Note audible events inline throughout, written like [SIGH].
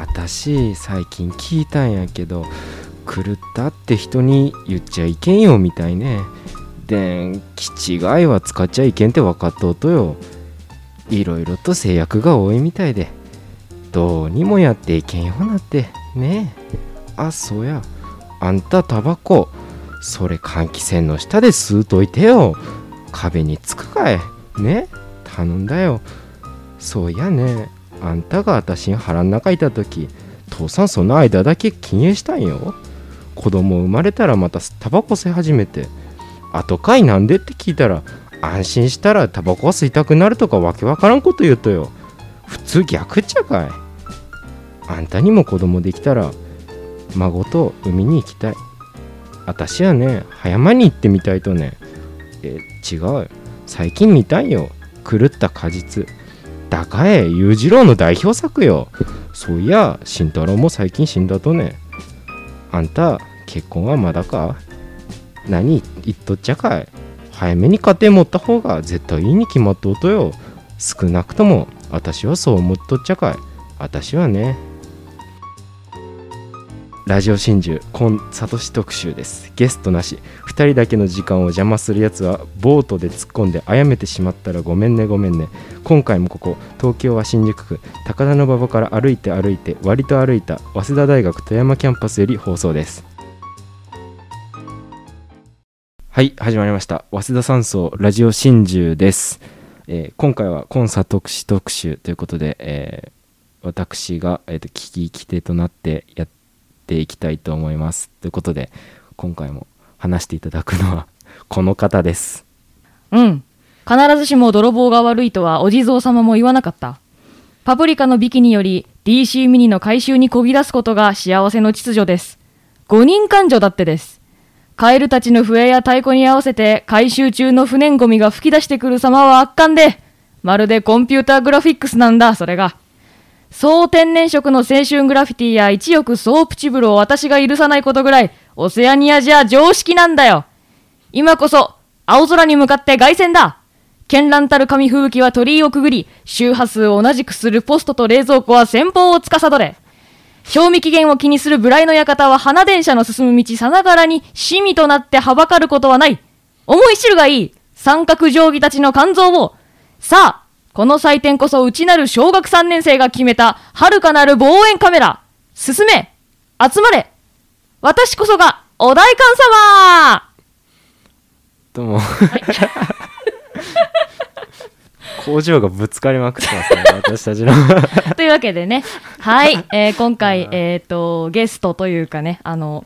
あたし最近聞いたんやけど狂ったって人に言っちゃいけんよみたいね。でん気違いは使っちゃいけんって分かっとうとよ。いろいろと制約が多いみたいで。どうにもやっていけんようなってね。えあそうや。あんたタバコそれ換気扇の下で吸うといてよ。壁につくかい。ね。頼んだよ。そうやね。あんたが私に腹ん中いた時父さんその間だけ禁煙したんよ。子供生まれたらまたタバコ吸い始めて後かいなんでって聞いたら安心したらタバコが吸いたくなるとかわけわからんこと言うとよ。普通逆っちゃかい。あんたにも子供できたら孫と海に行きたい。私はね葉山に行ってみたいとね。え違う。最近見たいよ。狂った果実。だかえ裕次郎の代表作よ。そういや慎太郎も最近死んだとね。あんた結婚はまだか？何言っとっちゃかい？早めに家庭持った方が絶対いいに決まっとうとよ。少なくとも私はそう思っとっちゃかい。私はねラジオ真珠今聡特集です。ゲストなし。2人だけの時間を邪魔するやつはボートで突っ込んで殺めてしまったらごめんねごめんね。今回もここ東京は新宿区高田馬場から歩いて歩いて割と歩いた早稲田大学富山キャンパスより放送です。はい始まりました。早稲田山荘ラジオ真珠です、えー今回は今佐特集特集ということで、えー私が、えー、と聞き手となってやってていきたいと思いますということで今回も話していただくのは [LAUGHS] この方ですうん。必ずしも泥棒が悪いとはお地蔵様も言わなかった。パプリカのビキにより DC ミニの回収にこぎ出すことが幸せの秩序です。五人勘定だってです。カエルたちの笛や太鼓に合わせて回収中の不燃ゴミが吹き出してくる様は圧巻で、まるでコンピューターグラフィックスなんだ、それが。総天然色の青春グラフィティや一億総プチブルを私が許さないことぐらい、オセアニアじゃ常識なんだよ。今こそ、青空に向かって凱旋だ絢爛たる紙吹雪は鳥居をくぐり、周波数を同じくするポストと冷蔵庫は先方を司れ。賞味期限を気にする無頼の館は花電車の進む道さながらに趣味となってはばかることはない。思い知るがいい三角定規たちの肝臓を。さあ、この祭典こそ内なる小学3年生が決めた遥かなる望遠カメラ。進め集まれ。私こそがお代官様。どうも。工場がぶつかりまくってますね私たちの。[LAUGHS] というわけでね、はい、えー今回、[LAUGHS] えっ、と、ゲストというかね、あの、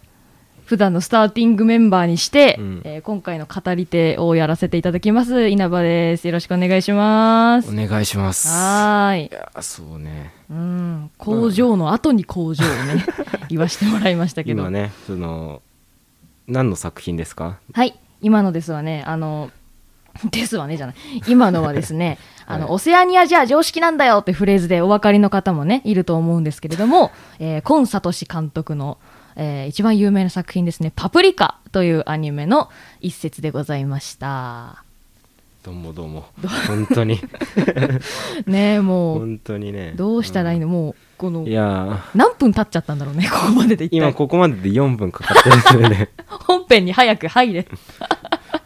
普段のスターティングメンバーにして、うんえー今回の語り手をやらせていただきます、稲葉です。よろしくお願いします。お願いしますはーいい。やそうねうん、工場の後に工場をね、[LAUGHS] 言わしてもらいましたけど。今ねその何の作品ですか？はい、今のですわね、あの、ですわねじゃない。今のはですね、[LAUGHS] あの、はいオセアニアじゃ常識なんだよってフレーズでお分かりの方もね、いると思うんですけれども、えー、今聡監督の、えー一番有名な作品ですね、パプリカというアニメの一節でございました。どうもどうも。本当に。[LAUGHS] ねえ、もう、本当にね。どうしたらいいの、もう、このい、や何分経っちゃったんだろうね、ここまでで。今ここまでで4分かかってるんですよね。[LAUGHS] 本編に早く入れ。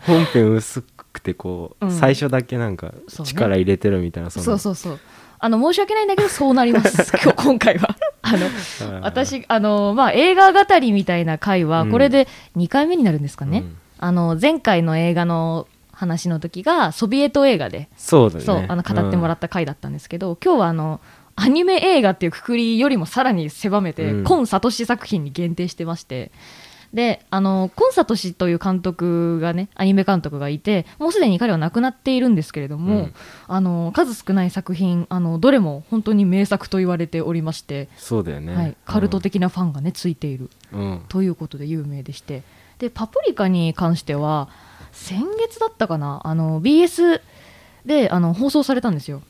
本編薄くてこう、うん。最初だけなんか力入れてるみたいなそのそうそうそう。あの、申し訳ないんだけど、そうなります。[LAUGHS] 今日、今回は。あの、はい私、あの、まあ、映画語りみたいな回は、うんこれで2回目になるんですかね。うんあの、前回の映画の話の時が、ソビエト映画で、そうあの、語ってもらっった回だったんですけど、今日はあの、アニメ映画っていうくくりよりもさらに狭めて、うん今聡作品に限定してまして、で、あの、今聡という監督がね、アニメ監督がいて、もうすでに彼は亡くなっているんですけれども、うん。あの、数少ない作品、あの、どれも本当に名作と言われておりまして、そうだよね、はい、カルト的なファンがね、ついているうん、ということで有名でして、で、パプリカに関しては、先月だったかな、あの、BS で、あの、放送されたんですよ。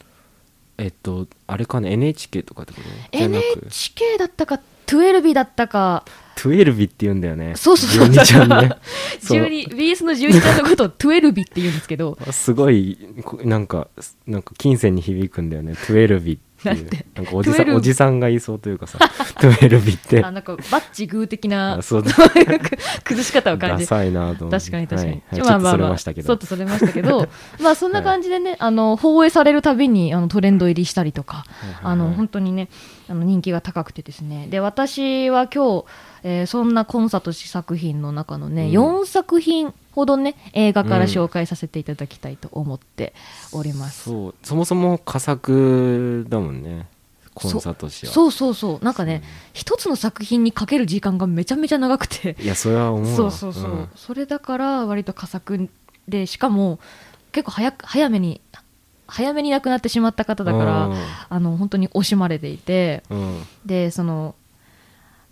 えっとあれかね NHK とかってこと？NHK だったか、12だったか、12って言うんだよね。そうそうそう12ちゃんね。[LAUGHS] そう。12 BS の12ちゃんのことを12って言うんですけど、すごいこなんかなんか金銭に響くんだよね。12っていう。なんてなんかおじさん12おじさんがいそうというかさ [LAUGHS] 12って。あなんかバッチグー的なあそう。崩し方を感じダサいなと思って。確かに確かに、はい。はい。ちょっとそれましたけど。ちょっとそれましたけど。[LAUGHS] まあそんな感じでね、あの放映されるたびにあのトレンド入りしたりとか、あの本当にねあの人気が高くてですね。で私は今日、えーそんなコンサート氏作品の中のね、うん。4作品ほどね映画から紹介させていただきたいと思っております、そう。そもそも佳作だもんね。コンサート氏は。そうそうそうなんかね一つの作品にかける時間がめちゃめちゃ長くて。いやそれは思うわ。そうそうそう、ん。それだから割と佳作でしかも結構早く早めに早めに亡くなってしまった方だからあの本当に惜しまれていて。うん。でその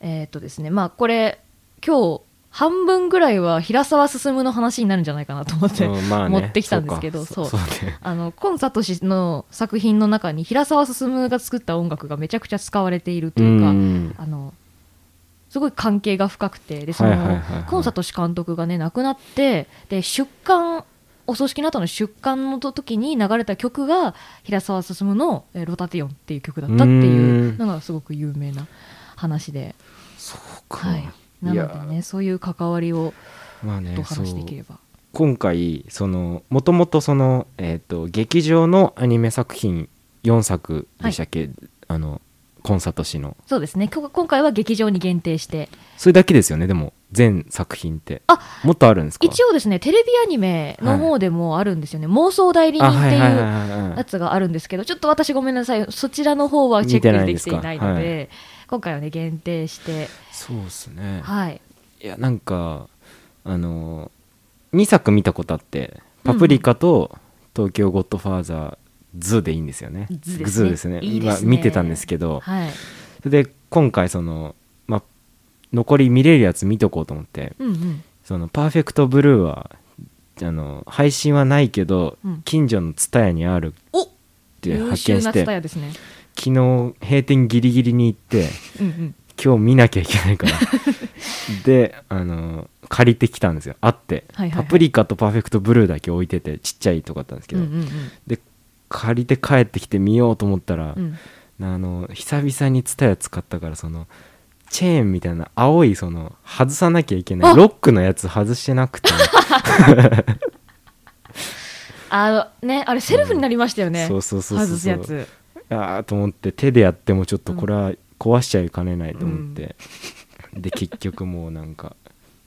えーっとですねまあこれ今日半分ぐらいは平沢進の話になるんじゃないかなと思って、うんまあね持ってきたんですけどそうか。そう。ね。あのコンサート氏の作品の中に平沢進が作った音楽がめちゃくちゃ使われているというか、ん。あのすごい関係が深くてでその、はいはいはいはい。コンサート氏監督がね亡くなってで出棺お葬式の後の出棺の時に流れた曲が平沢進のえー「ロタティオン」っていう曲だったっていうのがすごく有名な話で、そうか、はい、なのでねそういう関わりをまあねと話そうできれば。今回そのもともとその、えー、と劇場のアニメ作品4作でしたっけ、あのコンサート氏の。そうですね。今回は劇場に限定して。それだけですよねでも全作品って。あもっとあるんですか？一応ですねテレビアニメの方でもあるんですよね、妄想代理人っていうはいはいやつがあるんですけどちょっと私ごめんなさい。そちらの方はチェックできていないので。見てないで今回はね限定して。そうですね。はい。いやなんかあの2作見たことあって「パプリカ」と「東京ゴッドファーザーズ」でいいんですよね。ズですね。ズですね。いいですね。今見てたんですけど。はい。それで今回その、まあ、残り見れるやつ見とこうと思ってうんうん。そのパーフェクトブルーはあの配信はないけど、うん。近所の蔦屋にあるおって優発見してね昨日閉店ギリギリに行ってうんうん。今日見なきゃいけないから。[LAUGHS] であの借りてきたんですよ。あって、はいはいはい。パプリカとパーフェクトブルーだけ置いててちっちゃいとこだったんですけど、うんうんで借りて帰ってきて見ようと思ったら、うん。うんあの久々にツタヤ使ったからそのチェーンみたいな青いその外さなきゃいけないあロックのやつ外してなくて。[LAUGHS] あのねあれセルフになりましたよね、そうそうそうそう。外すやつあーと思って手でやってもちょっとこれは壊しちゃいかねないと思って、で結局もうなんか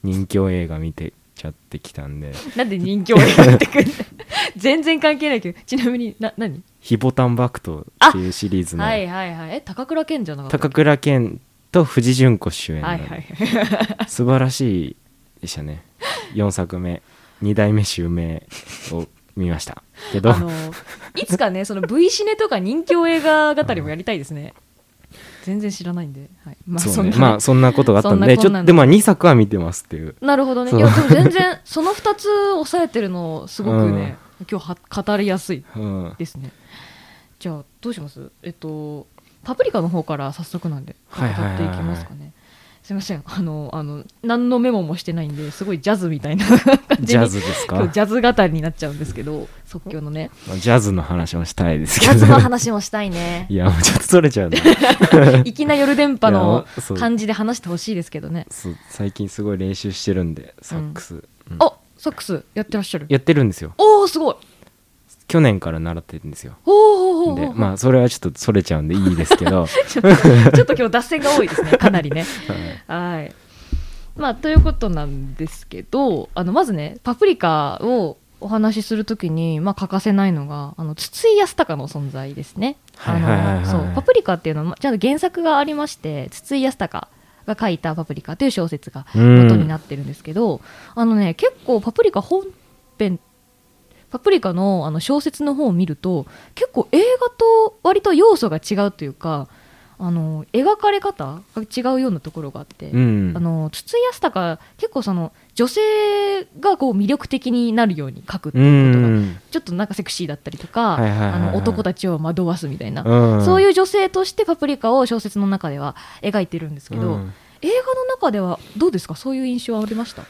人気映画見てちゃってきたんで。なんで人気をやってくる [LAUGHS] 全然関係ないけどちなみにな何「ヒボタンバクト」っていうシリーズのはいはいはい。え高倉健じゃなかったっ高倉健と藤淳子主演の。けはいはいはい。素晴らしいでしたね。4作目。2代目襲名を見ました。けど。あのいつかねその V シネとか人気映画語りもやりたいですね。全然知らないんで、はい、まあそね。まあそんなことがあったんでちょっとでまあ2作は見てますっていう。なるほどね。いやでも全然 [LAUGHS] その2つ抑えてるのすごくね、今日は語りやすいうんですね。じゃあどうします？えっとパプリカの方から早速なんで語はいはいはいはい。っていきますみません。あのあの何のメモもしてないんですごいジャズみたいな。感じにジャズですか？[LAUGHS] ジャズ語りになっちゃうんですけど即興のね。まあジャズの話もしたいですけジャズどの話もしたいね。いやもうちょっとそれちゃうな。[LAUGHS] 粋な夜電波の感じで話してほしいですけどね。最近すごい練習してるんでサックス、うん。あサックスやってらっしゃる。やってるんですよ。おおすごい。去年から習ってるんですよ。おおでまあそれはちょっとそれちゃうんでいいですけど、[LAUGHS] ちょっと今日脱線が多いですねかなりね。[LAUGHS] はい。はい。まあ、ということなんですけど、あの、まずね、パプリカをお話しするときに、まあ、欠かせないのが、あの、筒井康隆の存在ですね。パプリカっていうのは、まあちゃんと原作がありまして、筒井康隆が書いたパプリカという小説がうん元になってるんですけど、あのね、結構パプリカ本編、パプリカのあの小説の方を見ると結構映画と割と要素が違うというかあの描かれ方が違うようなところがあって、うん。あの筒井康隆結構その女性がこう魅力的になるように書くってういうことがん。ちょっとなんかセクシーだったりとかあの男たちを惑わすみたいな、うん。そういう女性としてパプリカを小説の中では描いてるんですけど、うん。映画の中ではどうですか？そういう印象はありました？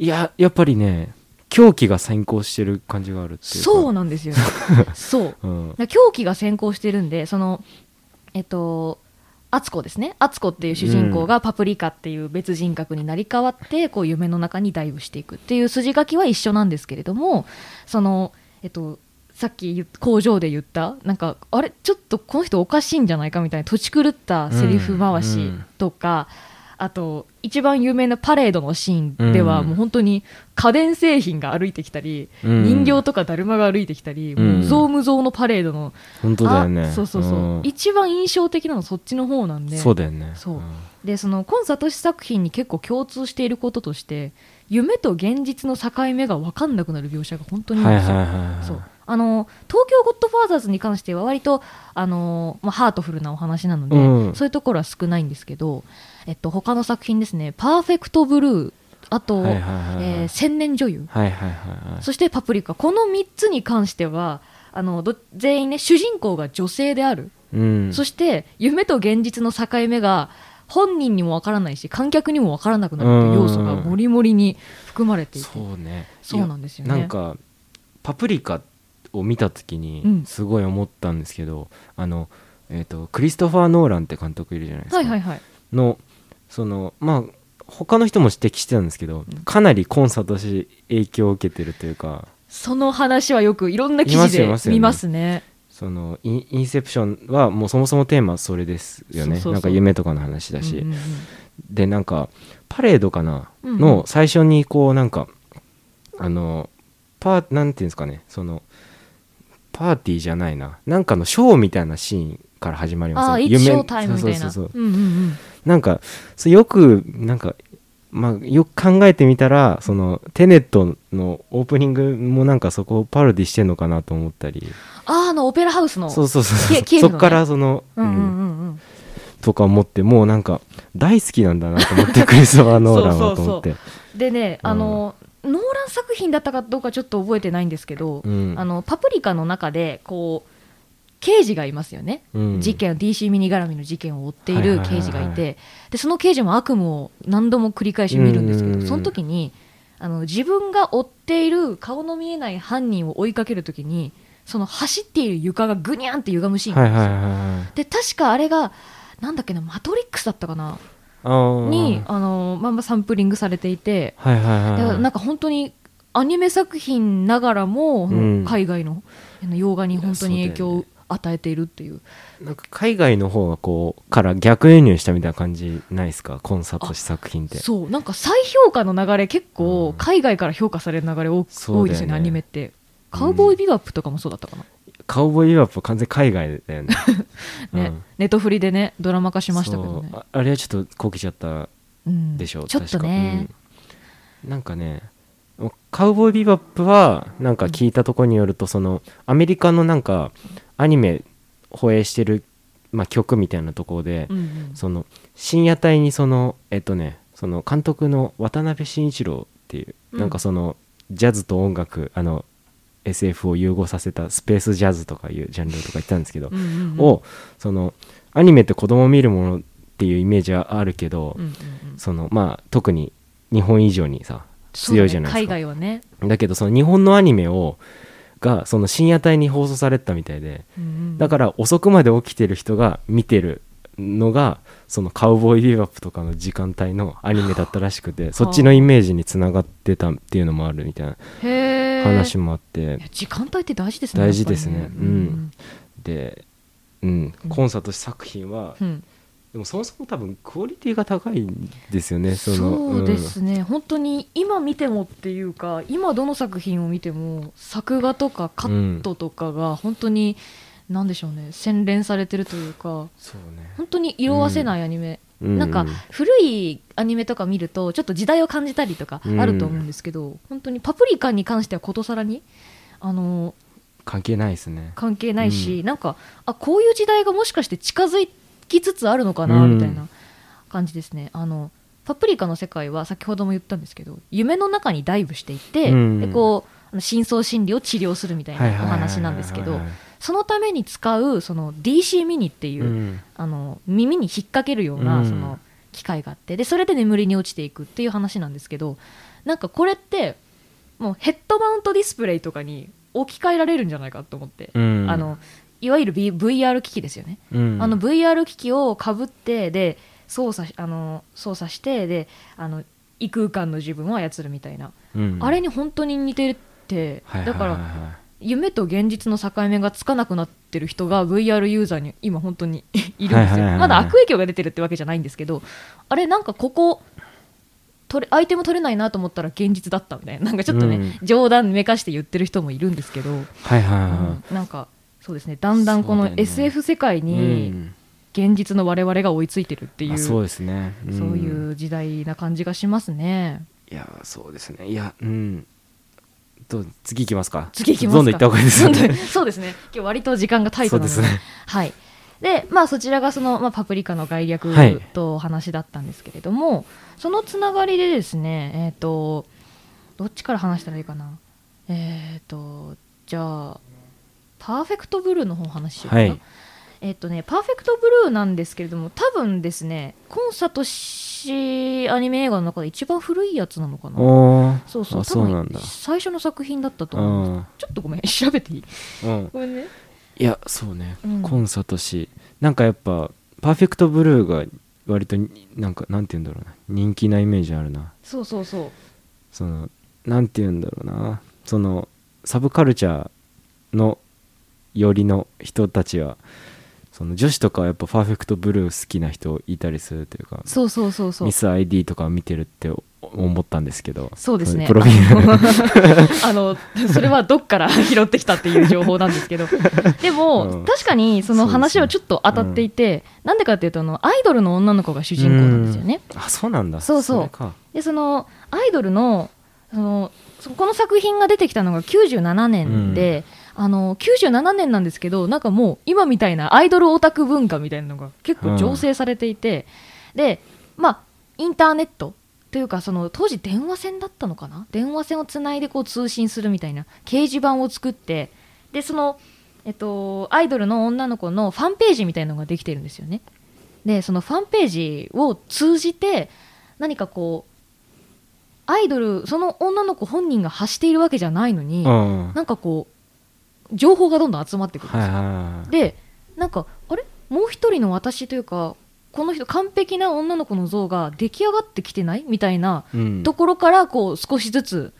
いややっぱりね狂気が先行してる感じがあるっていうか。そうなんですよね。[LAUGHS] そう。うん。狂気が先行してるんでそのえっと敦子ですね。敦子っていう主人公がパプリカっていう別人格になり変わってこう夢の中にダイブしていくっていう筋書きは一緒なんですけれどもそのえっとさっき工場で言ったなんかあれ？ちょっとこの人おかしいんじゃないかみたいな土地狂ったセリフ回しとか、あと一番有名なパレードのシーンではうん。もう本当に家電製品が歩いてきたり、うん。人形とかだるまが歩いてきたり、無造無造のパレードの本当だよね。あそうそうそう、ん。一番印象的なのそっちの方なんで。そうだよね。そう。ん。でその今里作品に結構共通していることとして夢と現実の境目が分かんなくなる描写が本当に多いんですよ、あの東京ゴッドファーザーズに関しては割とあの、まあ、ハートフルなお話なので、うん。そういうところは少ないんですけど、えっと、他の作品ですね「パーフェクトブルー」あと、えー千年女優」はいはいはいはい。そして「パプリカ」この3つに関してはあのど全員ね主人公が女性である、うん。そして夢と現実の境目が本人にもわからないし観客にもわからなくなるという要素がもりもりに含まれていて。そうね。そうなんですよね。なんかパプリカを見た時うん。にすごい思ったんですけど、あのえっ、とクリストファー・ノーランって監督いるじゃないですか、はいはいはい。のそのまあ他の人も指摘してたんですけどかなりコンサートし影響を受けてるというか。その話はよくいろんな記事で見ますね。そのインセプションはもうそもそもテーマはそれですよね。なんか夢とかの話だし、うんうんうんでなんかパレードかな、の最初にこうなんかあのパーなんていうんですかね。そのパーティーじゃないな。なんかのショーみたいなシーンから始まりますああ、よ一生タイムみたいな。そうそうそうそう。うんうんうんなんかよくなんかまあよく考えてみたらそのテネットのオープニングもなんかそこをパロディしてんのかなと思ったり。ああ、あの、オペラハウスの。そうそうそうね。そっからその、うんうんうんうん。うん。とか思ってもうなんか大好きなんだなと思ってクリストファー・ノーランはと思って。でね、うん。あの、ノーラン作品だったかどうかちょっと覚えてないんですけど、うん。あの、パプリカの中で、こう、刑事がいますよね。うん。事件 DC ミニ絡みの事件を追っている刑事がいて。でその刑事も悪夢を何度も繰り返し見るんですけどその時にあの自分が追っている顔の見えない犯人を追いかける時にその走っている床がぐにゃんって歪むシーンなんですよ、で確かあれがなんだっけなマトリックスだったかな？にあの、まあまあ、サンプリングされていて。はいはいはいなんか本当にアニメ作品ながらも、うん。海外の洋画に本当に影響を与えているっていう。なんか海外の方がこうから逆輸入したみたいな感じないですか？コンサート作品って。そう。なんか再評価の流れ結構うん。海外から評価される流れ多,、多いですよねアニメって。カウボーイビバップとかもそうだったかな、カウボーイビバップは完全に海外だよね。[LAUGHS] ね。うん。ネトフリでねドラマ化しましたけどね。ああれはちょっとこけちゃったうん。でしょ？う、ちょっとね、うん。なんかねカウボーイビバップはなんか聞いたところによるとそのアメリカのなんかアニメ放映してる、まあ、曲みたいなところで、うんうん。その深夜帯にそのえっとねその監督の渡辺慎一郎っていう、うん。なんかそのジャズと音楽あの SF を融合させたスペースジャズとかいうジャンルとか言ってたんですけど、をそのアニメって子供見るものっていうイメージはあるけど、うんうんうん。そのまあ特に日本以上にさ強いじゃないですか、ね。海外はね、だけどその日本のアニメをがその深夜帯に放送されてたみたいでうんうん。だから遅くまで起きてる人が見てるのがそのカウボーイビバップとかの時間帯のアニメだったらしくてそっちのイメージにつながってたっていうのもあるみたいな話もあって。時間帯って大事ですね大事ですね。やっぱりうん。で、うん。うん、コンサート作品はうんうんでもそもそも多分クオリティが高いんですよねそのそうですね、本当に今見てもっていうか今どの作品を見ても作画とかカットとかが本当に、なんでしょうね。洗練されてるというかそうね。本当に色あせないアニメ、うなんか古いアニメとか見るとちょっと時代を感じたりとかあると思うんですけど、本当にパプリカに関してはことさらにあの関係ないですね。関係ないし、なんかあこういう時代がもしかして近づきつつあるのかな、うん。みたいな感じですね。あのパプリカの世界は先ほども言ったんですけど夢の中にダイブしていって、うん。でこう深層心理を治療するみたいなお話なんですけどそのために使うその DC ミニっていう、うん。あの耳に引っ掛けるようなうん。その機械があってでそれで眠りに落ちていくっていう話なんですけどなんかこれってもうヘッドマウントディスプレイとかに置き換えられるんじゃないかと思って、うん。あのいわゆる、B、VR 機器ですよね、うん。あの VR 機器をかぶってで操作しあの操作してであの異空間の自分を操るみたいな、うん。あれに本当に似てるって、だから夢と現実の境目がつかなくなってる人が VR ユーザーに今本当に [LAUGHS] いるんですよ、まだ悪影響が出てるってわけじゃないんですけどあれなんかここ取れアイテム取れないなと思ったら現実だったみたいな。なんかちょっとね、冗談めかして言ってる人もいるんですけど、はいはいはい。うんなんかそうですねだんだんこの SF 世界うにん現実の我々が追いついてるっていう、あそうですねんそういう時代な感じがしますね。いやそうですねいやうんと次行きますか？次行きますか。どんどん行った方がいいですよね [LAUGHS] そうですね。今日割と時間がタイトなので。そうですねはい。で、まあそちらがその、まあ、パプリカの概略はいとお話だったんですけれども、そのつながりでですね、えっ、と、どっちから話したらいいかな。えっ、と、じゃあ、パーフェクトブルーの方話ししようかな。はい。えっ、とね、パーフェクトブルーなんですけれども、多分ですね、コンサトシアニメ映画の中で一番古いやつなのかな。そうそう、あ多分最初の作品だったと思うんです。ちょっとごめん、調べていい？うん。ごめんね。いやそうね、うん。コンサトシ。なんかやっぱパーフェクトブルーが割とになんかなんて言うんだろうな。人気なイメージあるな。そうそうそう。そのなんて言うんだろうな。そのサブカルチャーの寄りの人たちはその女子とかはやっぱパーフェクトブルー好きな人いたりするというかそうそうそうそう。ミ。ス ID とかを見てるって思ったんですけどそうですね。プロフィール [LAUGHS] あの、それはどっから拾ってきたっていう情報なんですけど、でも、うん。確かにその話はちょっと当たっていて、なんでかっていうとあの、アイドルの女の子が主人公なんですよね。あそうなんだ。そうそう。れか。で、その、アイドルの、その、そこの作品が出てきたのが97年で、あの97年なんですけどなんかもう今みたいなアイドルオタク文化みたいなのが結構醸成されていて、でまあインターネットというかその当時電話線だったのかな？電話線をつないでこう通信するみたいな掲示板を作ってでその、えっと、アイドルの女の子のファンページみたいなのができてるんですよね。でそのファンページを通じて何かこうアイドルその女の子本人が発しているわけじゃないのに、うん。はいなんかこう情報がどんどん集まってくるんですよ、でなんかあれ？もう一人の私というかこの人完璧な女の子の像が出来上がってきてない？みたいなうん。ところからこう少しずつ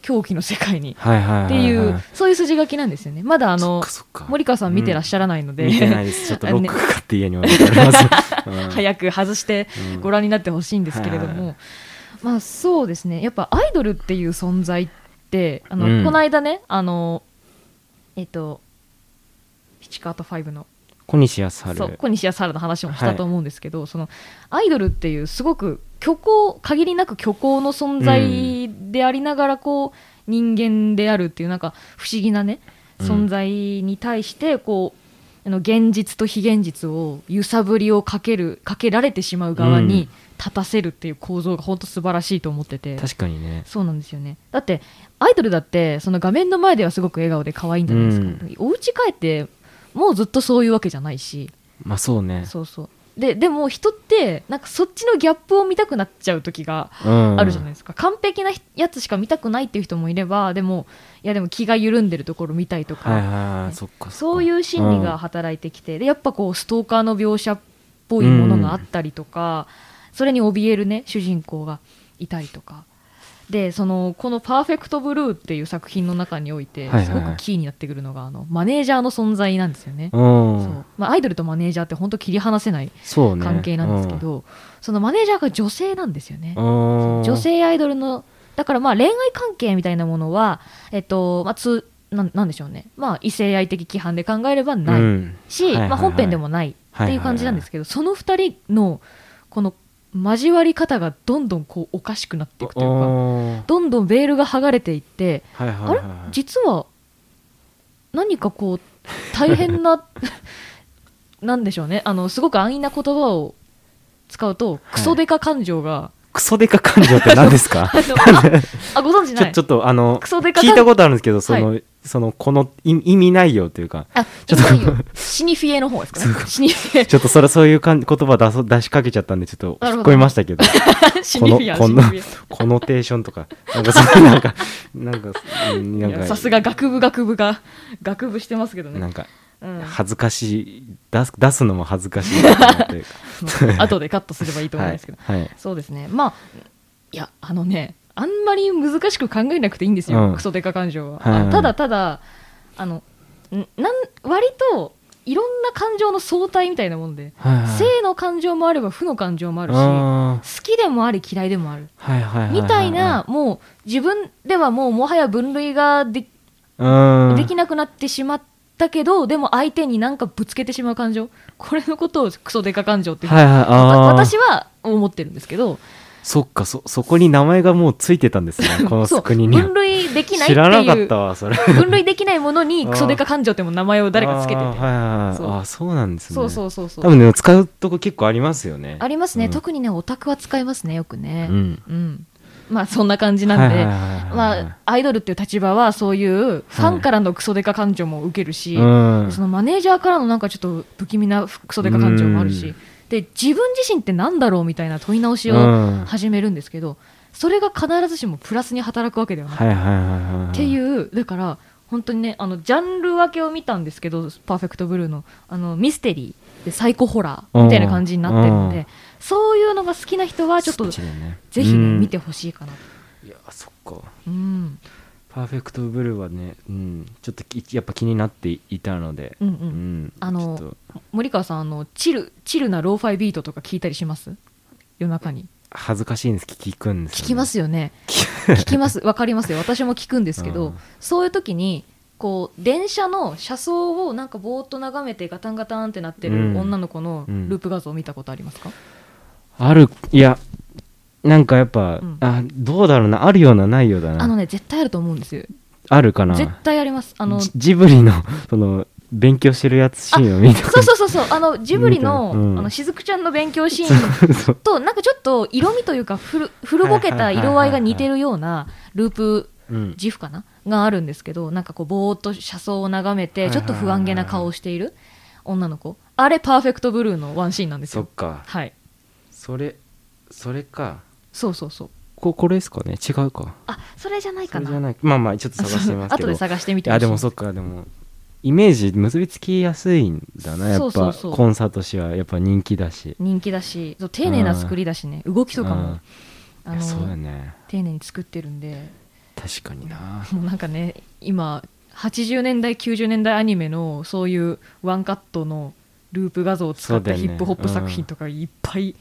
狂気の世界に。っていうそういう筋書きなんですよね。まだあの森川さん見てらっしゃらないので、見てないです。ちょっとロックかかって家に置いてあります、[LAUGHS] うん。早く外してうん。ご覧になってほしいんですけれども、まあそうですね。やっぱアイドルっていう存在ってあの、うん。この間ねあのえっとピチカート5の。小西康晴。そう小西康原の話もしたと思うんですけど、そのアイドルっていうすごく虚構限りなく虚構の存在でありながらこう人間であるっていうなんか不思議なねうん。存在に対してこうあの現実と非現実を揺さぶりをかけるかけられてしまう側にうん立たせるっていう構造が本当素晴らしいと思ってて、確かにね。そうなんですよね。だってアイドルだってその画面の前ではすごく笑顔で可愛いんじゃないですか、うん。お家帰ってもうずっとそういうわけじゃないし。まあそうね。そうそう。ででも人ってなんかそっちのギャップを見たくなっちゃう時がうん。あるじゃないですか、完璧なやつしか見たくないっていう人もいればでもいやでも気が緩んでるところ見たいとか、はいはいはい。そっかそういう心理が働いてきて、でやっぱこうストーカーの描写っぽいものがあったりとか、それに怯えるね主人公がいたりとか。でそのこの「パーフェクトブルー」っていう作品の中においてすごくキーになってくるのが、あのマネージャーの存在なんですよね。うん。そう。まあ、アイドルとマネージャーって本当切り離せない関係なんですけど、そのマネージャーが女性なんですよね。うん。女性アイドルのだからまあ恋愛関係みたいなものは、えっとまあ、つなんなんでしょうね、まあ、異性愛的規範で考えればないうん。し、まあ、本編でもないっていう感じなんですけど、その2人のこの交わり方がどんどんこうおかしくなっていくというかどんどんベールが剥がれていって、はいはいあれはい。はい実は何かこう大変な [LAUGHS] なんでしょうね。あのすごく安易な言葉を使うとクソデカ感情が、クソデカ感情って何ですか？[LAUGHS] あご存知ない？ちょっとあのクソデカ聞いたことあるんですけどその、そのこの意意味内容というかあ、ちょっとシニフィエの方ですかね。シニフィエ。ちょっとそれそういうかん言葉出そ出しかけちゃったんでちょっと聞こえましたけど。[LAUGHS] このシニフィコノテーションとか。なんかなんかなんか。なんかさすが学部学部が学部してますけどね。なんかうん。恥ずかしい。出す出すのも恥ずかしいなというかまあ後でカットすればいいと思うんですけど、はい、はい。そうですね。まあいやあのねあんまり難しく考えなくていいんですよ、うん。クソデカ感情は、はいはい。あただただあのんなん割といろんな感情の相対みたいなもんで、はいはい。正の感情もあれば負の感情もあるしあ好きでもあり嫌いでもある。ーはいはいはいはい。みたいなもう自分ではもうもはや分類がでうん。できなくなってしまったけどでも相手になんかぶつけてしまう感情。これのことをクソデカ感情っていうはいはい。私は思ってるんですけどそっかそそこに名前がもうついてたんですね。[LAUGHS] この国には。分類できないって知らなかっいうたわそれ。分類できないものにクソデカ感情っても名前を誰かつけてて。あー。はいはいはい。そう。あーそうなんですね。そうそうそうそう。多分ね使うとこ結構ありますよね。ありますね、うん特にねオタクは使いますねよくね。うん。うん。まあそんな感じなんで、はいはいはいはい。まあ、アイドルっていう立場はそういうファンからのクソデカ感情も受けるし、うん。そのマネージャーからのなんかちょっと不気味なクソデカ感情もあるし、うんで自分自身ってなんだろうみたいな問い直しをうん。始めるんですけど、それが必ずしもプラスに働くわけではない、っていうだから本当にねあのジャンル分けを見たんですけど「パーフェクトブルーの」あのミステリー。でサイコホラー。みたいな感じになってるのうん。でそういうのが好きな人はちょっとね。ぜひね、うん。見てほしいかないやそっか。うんパーフェクトブルーはね、うん、ちょっときやっぱ気になっていたので、うんうん。うんあの森川さんあのチルチルなローファイビートとか聞いたりします？夜中に。恥ずかしいんです。聞くんですよ、ね、聞きますよね。聞きます。わかりますよ。私も聞くんですけど、うん。そういう時にこう電車の車窓をなんかぼーっと眺めてガタンガタンってなってうん。る女の子のうん。ループ画像を見たことありますか、あるいやなんかやっぱ、うん。あどうだろうなあるようなないようだな。あのね絶対あると思うんですよ。あるかな。絶対あります。あのジジブリのその勉強してるやつシーンを見た。そうそうそうそう。あのジブリの,、うん。あのしずくちゃんの勉強シーンとなんかちょっと色味というか古古ぼけた色合いが似てるようなループうん。自負かな？があるんですけどなんかこうぼーっと車窓を眺めてちょっと不安げな顔をしている女の子。あれパーフェクトブルーのワンシーンなんですよ。そっか。はい。それそれかそうそうそう。ここれですかね？違うか。あそれじゃないかな。それじゃない。まあまあちょっと探してみますけど。[LAUGHS] 後で探してみてほしい。いやでもそっかでもイメージ結びつきやすいんだなやっぱそうそうそう。コンサート誌はやっぱ人気だし。人気だしそう丁寧な作りだしね。動きとかもあいやそうだのね。丁寧に作ってるんで。確かにな。もうなんかね今80年代90年代アニメのそういうワンカットのループ画像を使ったそうだよね。ヒップホップ作品とかいっぱい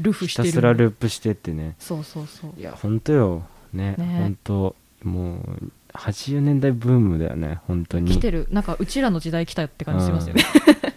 ルフひしてるたすらループしてってね。そうそうそう。いや本当よ。ねね。本当。もう80年代ブームだよね本当に。来てる。なんかうちらの時代来たって感じしますよね。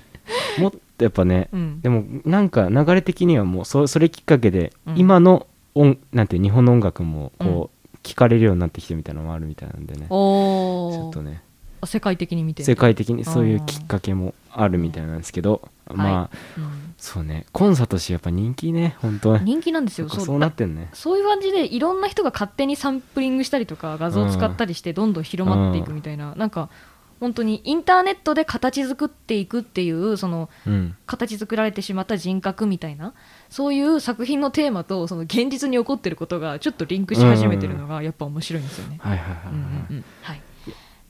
[LAUGHS] もっとやっぱねうん。でもなんか流れ的にはもうそそれきっかけで、うん。今の音なんて日本の音楽もこう、聞かれるようになってきてみたいなのもあるみたいなんでね。ちょっとね。世界的に見て。世界的にそういうきっかけもあるみたいなんですけど、んまあ、うんそうね。コンサートしやっぱ人気ね本当ね人気なんですよ。そう。なってんね。そういう感じでいろんな人が勝手にサンプリングしたりとか画像を使ったりしてどんどん広まっていくみたいな、なんか本当にインターネットで形作っていくっていうそのうん。形作られてしまった人格みたいなそういう作品のテーマとその現実に起こってることがちょっとリンクし始めてるのがやっぱ面白いんですよね。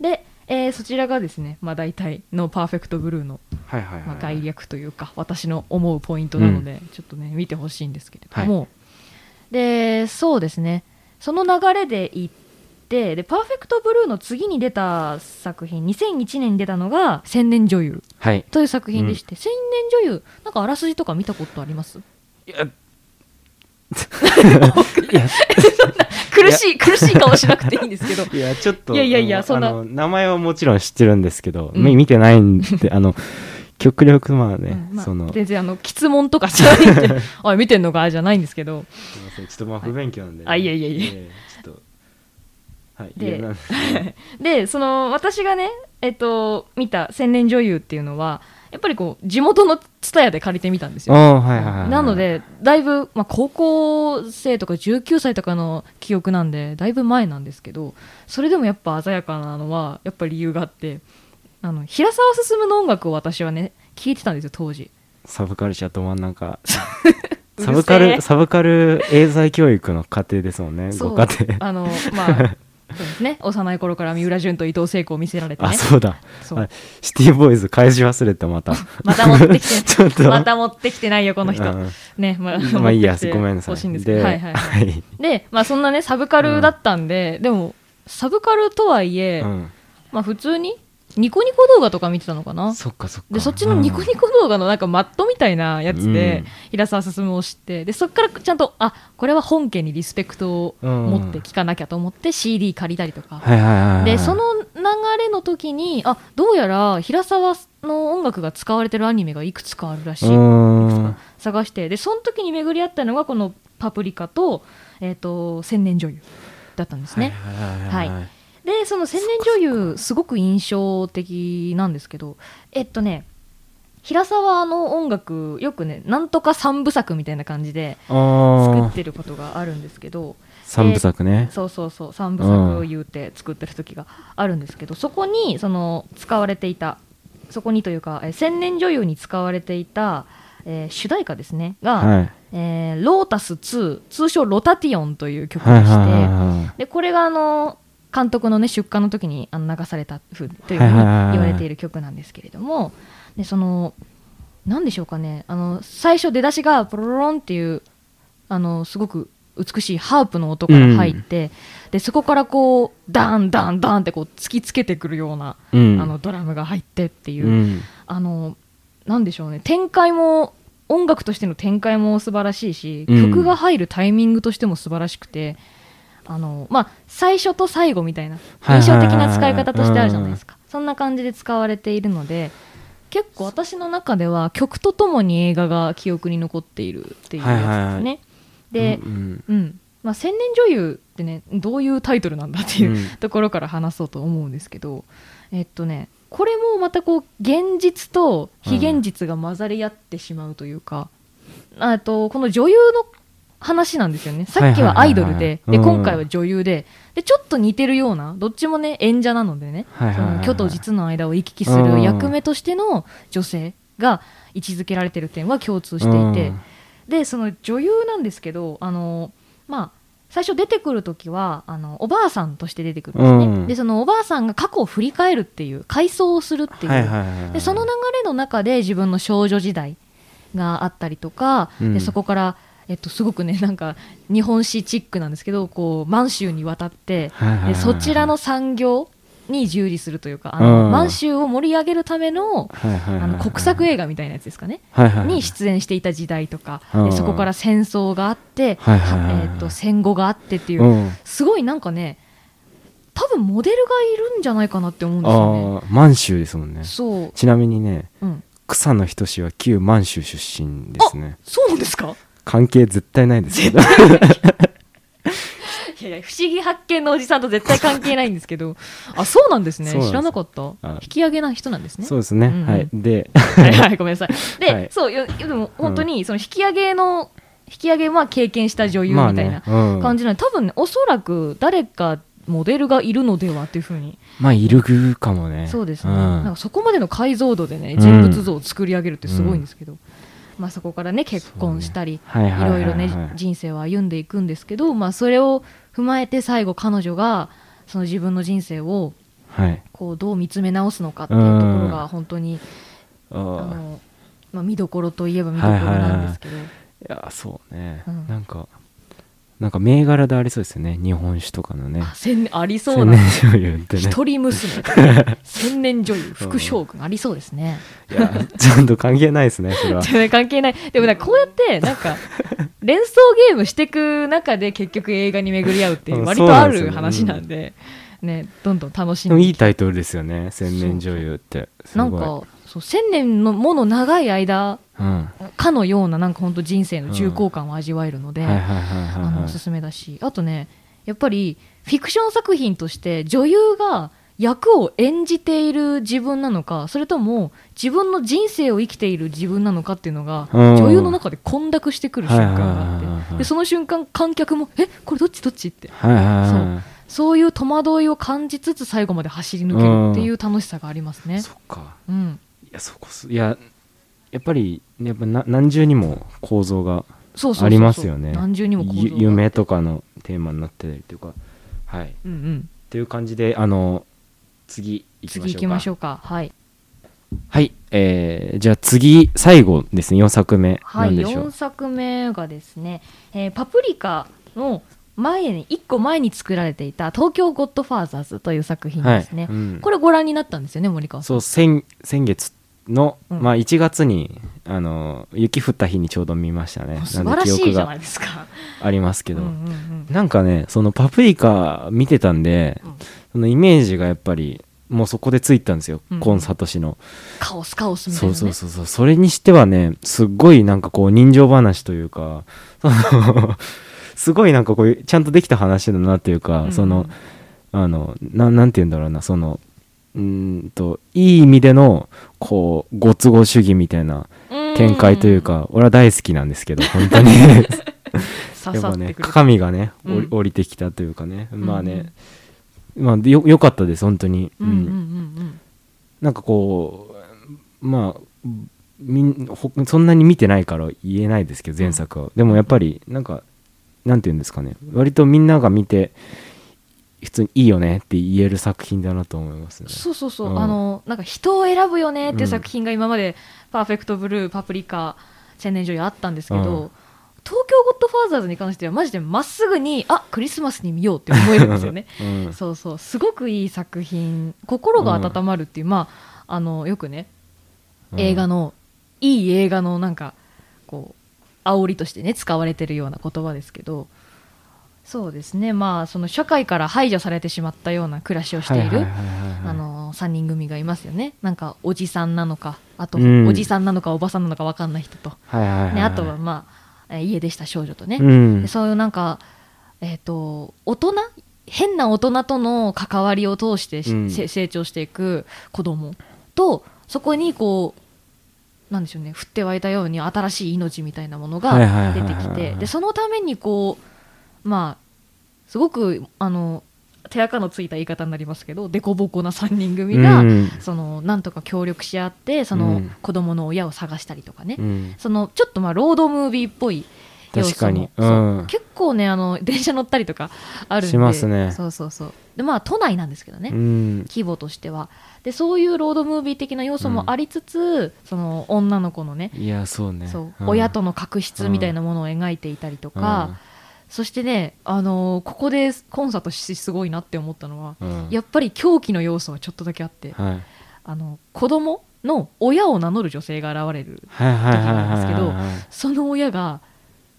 で、えーそちらがですね、まあ、大体のパーフェクトブルーの、はいはいはいまあ、概略というか私の思うポイントなので、ちょっとね見てほしいんですけれども、でそうですね。その流れでいってでパーフェクトブルーの次に出た作品2001年に出たのが「千年女優はい」という作品でして、千年女優なんかあらすじとか見たことあります？いや。[LAUGHS] いや [LAUGHS] 苦しい苦しい顔しなくていいんですけど。[LAUGHS] いやちょっといやいやいやそんな。名前はもちろん知ってるんですけど、うん。み見てないんであの極力まあね、うんまあその。全然あの質問とかじゃないんで [LAUGHS] あ見てんのかじゃないんですけど。すいませんちょっとまあ不勉強なんで、あいえいえいえ。えちょっとはいで [LAUGHS] でその私がねえっと見た千年女優っていうのはやっぱりこう地元の蔦屋で借りてみたんですよ。なのでだいぶ、まあ、高校生とか19歳とかの記憶なんでだいぶ前なんですけどそれでもやっぱ鮮やかなのはやっぱ理由があってあの平沢進の音楽を私はね聞いてたんですよ当時。サブカルチャーと真ん中 [LAUGHS] サブカルサブカル英才教育の過程ですもんねご家庭。あの [LAUGHS] まあそうですね。幼い頃から三浦淳と伊藤聖子を見せられてね。あそうだ。そう。はいシティボーイズ返し忘れたまた。また持ってきて。[LAUGHS] ちょっと。また持ってきてないよこの人。うん。ねまあまあいいやごめんなさい。欲しいんですけど。はいはいはい。はい。でまあそんなねサブカルだったんで、でもサブカルとはいえ、うん。まあ普通にニコニコ動画とか見てたのかな？そっかそっか。でそっちのニコニコ動画のなんかマットみたいなやつで、うん。平沢進を知ってでそっからちゃんとあこれは本家にリスペクトを持って聞かなきゃと思って CD 借りたりとか、はいはいはいはいでその流れの時にあどうやら平沢の音楽が使われてるアニメがいくつかあるらしい、探して。でその時に巡り合ったのがこの「パプリカと」えーと千年女優だったんですね。はいはい。はいでその千年女優すごく印象的なんですけどえっとね平沢の音楽よくねなんとか三部作みたいな感じで作ってることがあるんですけど三部作ね。そうそうそう三部作を言うて作ってる時があるんですけど、そこにその使われていたそこにというか、えー千年女優に使われていた、えー主題歌ですねが、はい。えーロータス2通称ロタティオンという曲でして、でこれがあの監督の、ね、出荷の時にあの流されたふうというふうに言われている曲なんですけれどもでそのなんでしょうかね。あの最初出だしがポロロロンっていうあのすごく美しいハープの音から入って、でそこからこうダンダンダンってこう突きつけてくるような、うん。あのドラムが入ってっていう、うん。あのなんでしょうね。展開も音楽としての展開も素晴らしいし、うん。曲が入るタイミングとしても素晴らしくてあの、まあ、最初と最後みたいなはい印象的な使い方としてあるじゃないですか。そんな感じで使われているので結構私の中では曲とともに映画が記憶に残っているっていうやつですね。はいはいはい。で、うん。うん。まあ、千年女優ってねどういうタイトルなんだっていう、うん。[LAUGHS] ところから話そうと思うんですけどえっとねこれもまたこう現実と非現実が混ざり合ってしまうというか、あとこの女優の話なんですよね。さっきはアイドルでで今回は女優ででちょっと似てるようなどっちもね演者なのでね、虚と実の間を行き来する役目としての女性が位置づけられてる点は共通していて、うん。でその女優なんですけどあのまあ最初出てくる時はあのおばあさんとして出てくるんですね、うん。でそのおばあさんが過去を振り返るっていう回想をするっていう、でその流れの中で自分の少女時代があったりとか、うん。でそこから、えっと、すごくねなんか日本史チックなんですけどこう満州に渡ってでそちらの産業に従事するというかあの、うん。満州を盛り上げるためのあの国策映画みたいなやつですかね、はいはいはいに出演していた時代とか、うそこから戦争があって、えー、と戦後があってっていう、うん。すごいなんかね多分モデルがいるんじゃないかなって思うんですよね。満州ですもんね。そう、ちなみにねうん、草野仁は旧満州出身ですね。そうなんですか？関係絶対ないですけど。[LAUGHS] いやいや不思議発見のおじさんと絶対関係ないんですけど。[LAUGHS] あそうなんですね。知らなかった。あ。引き上げな人なんですね。そうですね、うんうん。はい。で。はいはいごめんなさい。で、はい。そうよでも本当にその引き上げの引き上げは経験した女優みたいなうん。感じなので、多分ねおそらく誰かモデルがいるのではっていうふうに。まあいるぐかもね。そうですね、ん。なんかそこまでの解像度でねうん人物像を作り上げるってすごいんですけど、まあ、そこからね結婚したり、はいはいはいはい。いろいろね人生を歩んでいくんですけど、まあ、それを踏まえて最後彼女がその自分の人生をはい。こうどう見つめ直すのかっていうところが本当に、ああのまあ、見どころといえば見どころなんですけど、いやそうね、うん。なんかなんか銘柄でありそうですよね。日本酒とかのね。あ千ありそうな。千年女優ってね。一人娘 [LAUGHS] 千年女優副将軍ありそうですね。いやちゃんと関係ないですねそれは。[LAUGHS] 関係ない。でもなんかこうやってなんか連想ゲームしていく中で結局映画に巡り合うっていううん割とある話なんでねどんどん楽しんで。いいタイトルですよね。千年女優って。なんかそう千年のもの長い間うんかのようななんか本当人生の重厚感を味わえるので、おすすめだしあとねやっぱりフィクション作品として女優が役を演じている自分なのかそれとも自分の人生を生きている自分なのかっていうのがうん。女優の中で混濁してくる瞬間があってでその瞬間観客も「えこれどっちどっち?」って。はいそう。そういう戸惑いを感じつつ最後まで走り抜けるっていう楽しさがありますね。そっか。うん、いやそこすいややっぱりやっぱな何重にも構造がありますよね。何重にも構造夢とかのテーマになってたりとか。はい。うんうん。という感じであの次行きましょうか。次行きましょうか。はい。はい、えーじゃあ次最後ですね。4作目。はい、なんでしょう、4作目がですね、えーパプリカの前に1個前に作られていた「東京ゴッドファーザーズ」という作品ですね、うん。これご覧になったんですよね森川さん。そう先先月の、うん。まあ、1月にあの雪降った日にちょうど見ましたね。素晴らしいじゃないですか。ありますけど、うんうんうん。なんかねそのパプリカ見てたんで、うん。そのイメージがやっぱりもうそこでついたんですよ、うんコンサトシの。カオスカオスみたいそな、ね、うそうそうそう。それにしてはねすっごいなんかこう人情話というか [LAUGHS] すごいなんかこうちゃんとできた話だなっていうか、うん。そのあのななんて言うんだろうなそのんといい意味でのこうご都合主義みたいな見解というか、俺は大好きなんですけど本当に。刺 [LAUGHS] やっぱね神がね、うん。降りてきたというかね、まあうんね、まあよよかったです本当に、うんうん。うん。なんかこうまあみんほそんなに見てないから言えないですけど前作は、でもやっぱりなんかなんて言うんですかね。割とみんなが見て普通にいいよねって言える作品だなと思いますね。うんそうそうそう、うん。あのなんか人を選ぶよねっていううん作品が今まで「パーフェクトブルー」「パプリカ」「千年女優」あったんですけど、うん。東京ゴッドファーザーズに関してはマジでまっすぐにあクリスマスに見ようって思えるんですよね。[LAUGHS] うん。そうそう。すごくいい作品心が温まるっていう、まああのよくねうん。映画の、いい映画のなんかこう煽りとしてね使われてるような言葉ですけどそうですね。まあその社会から排除されてしまったような暮らしをしているはいはいはいはいはい。あの3人組がいますよね。なんかおじさんなのかあと、うん。おじさんなのかおばさんなのか分かんない人と、ね、あとはまあ、えー家出した少女とね、うん。でそういうなんか、えー、と大人？変な大人との関わりを通してし、うん。せ成長していく子供とそこにこうなんでしょうね降って湧いたように新しい命みたいなものが出てきてでそのためにこうまあすごくあの手垢のついた言い方になりますけど凸凹な3人組が、うん。そのなんとか協力し合ってそうのん。子供の親を探したりとかね、うん。そのちょっとまあロードムービーっぽい要素も確かに。そう。うん。結構ねあの電車乗ったりとかあるんで。しますね。そうそうそう。でまあ都内なんですけどね、うん。規模としては。でそういうロードムービー的な要素もありつつ、その女の子のねいやそうね。そう、ん。親との確執みたいなものを描いていたりとか、そしてね、あのーここでコンサートしすごいなって思ったのは、うん。うんやっぱり狂気の要素はちょっとだけあって、はい。あの子供の親を名乗る女性が現れるはいはいはいはいなんですけどはいはいその親が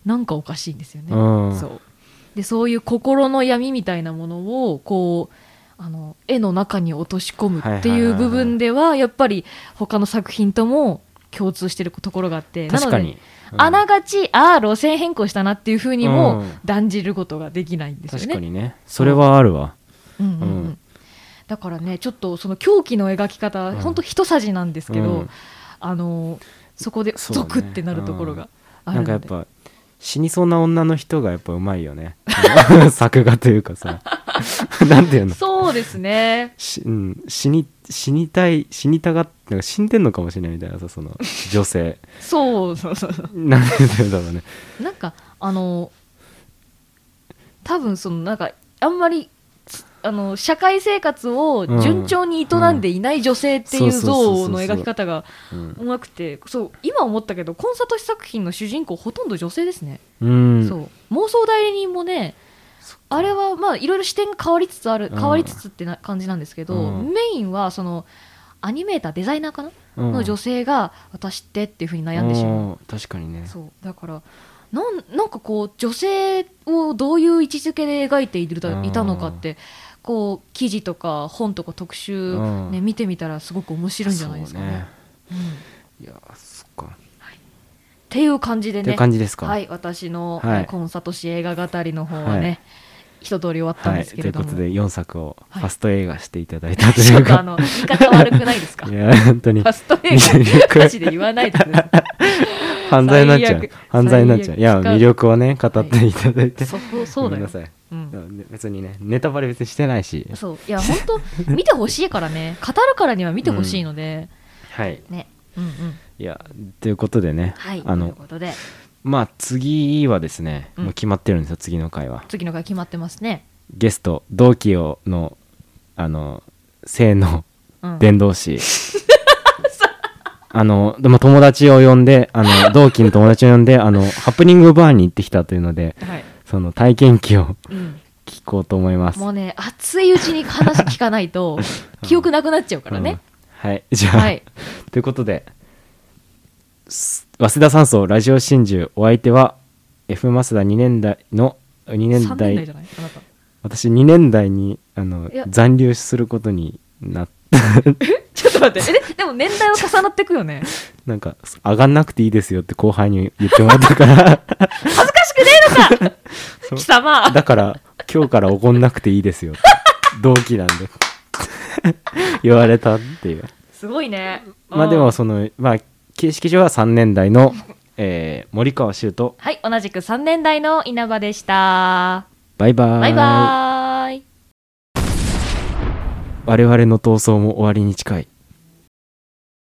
なんかおかしいんですよね。うん。そう。でそういう心の闇みたいなものをこうあの絵の中に落とし込むってはいはいはいはいい。う部分ではやっぱり他の作品とも共通してるところがあって確かに。なので、あながちああ路線変更したなっていうふうにもうん。断じることができないんですよね。確かにね。それはあるわ。うんうんうん。うん。だからねちょっとその狂気の描き方、うん。本当一さじなんですけど、うん。あのそこでゾクってなるところがあるので、なんかやっぱ死にそうな女の人がやっぱうまいよね。[LAUGHS] 作画というかさ [LAUGHS] なんていうの？そうですね。し、うん、死に死にたい死にたがっなんか死んでんのかもしれないみたいなさその女性。そうそうそう。そうなんて言うんだろうね。なんかあの多分そのなんかあんまりつあの社会生活を順調に営んでいない女性っていう像の描き方がうまくてそう今思ったけどコンサート作品の主人公ほとんど女性ですね、うん。そう。妄想代理人もねあれはまあいろいろ視点が変わりつつあるうん。変わりつつってな感じなんですけど、うん。メインはそのアニメーターデザイナーかな、うん。の女性が私ってっていうふうに悩んでしまう。うん。確かにね。そう。だからなんなんかこう女性をどういう位置づけで描いているいたのかってこう記事とか本とか特集、うん。ね、見てみたらすごく面白いんじゃないですかね。そううん。いやそっていう感じでね。う感じですか。はい、私の、はい。えーコンサートし映画語りの方ははね、一通り終わったんはいですけれども、ということで4作をはい。ファスト映画していただいたとちょっとあいうかの言い方悪くないですか？フ [LAUGHS] いや本当に。ァスト映画マジで言わないでください犯罪になっちゃう。犯罪になっちゃう。いや魅力をね語ってい。ただいて。そうそうだよ。うん。別にねネタバレ別にしてないし。そう。いや本当見てほしいからね。語るからには見てほしいので、はい。ねうんうん。いやということでねはいというあのことで。まあ次はですねうん。もう決まってるんですよ次の回は。次の回決まってますね。ゲスト同期をのあの性のうん。伝道師、[LAUGHS] あのでも友達を呼んであの [LAUGHS] 同期の友達を呼んであのハプニングバーに行ってきたというのではい。その体験記をうん。聞こうと思います。もうね熱いうちに話聞かないと [LAUGHS] 記憶なくなっちゃうからね、うんはい [LAUGHS] じゃあ、はい。[LAUGHS] ということです早稲田山荘ラジオ真珠お相手は F マスダ2年代の2年3年代私2年代にあの残留することになっ [LAUGHS] ちょっと待って。えででも年代は重なってくよね。なんか上がんなくていいですよって後輩に言ってもらったから。恥ずかしくねえのか！貴様。だから今日から怒んなくていいですよ同期なんで [LAUGHS] 言われたっていう。すごいね。まあでもそのまあ形式上は3年代の、えー森川修とはい同じく3年代の稲葉でした。バイバーイ。バイバーイ。我々の闘争も終わりに近い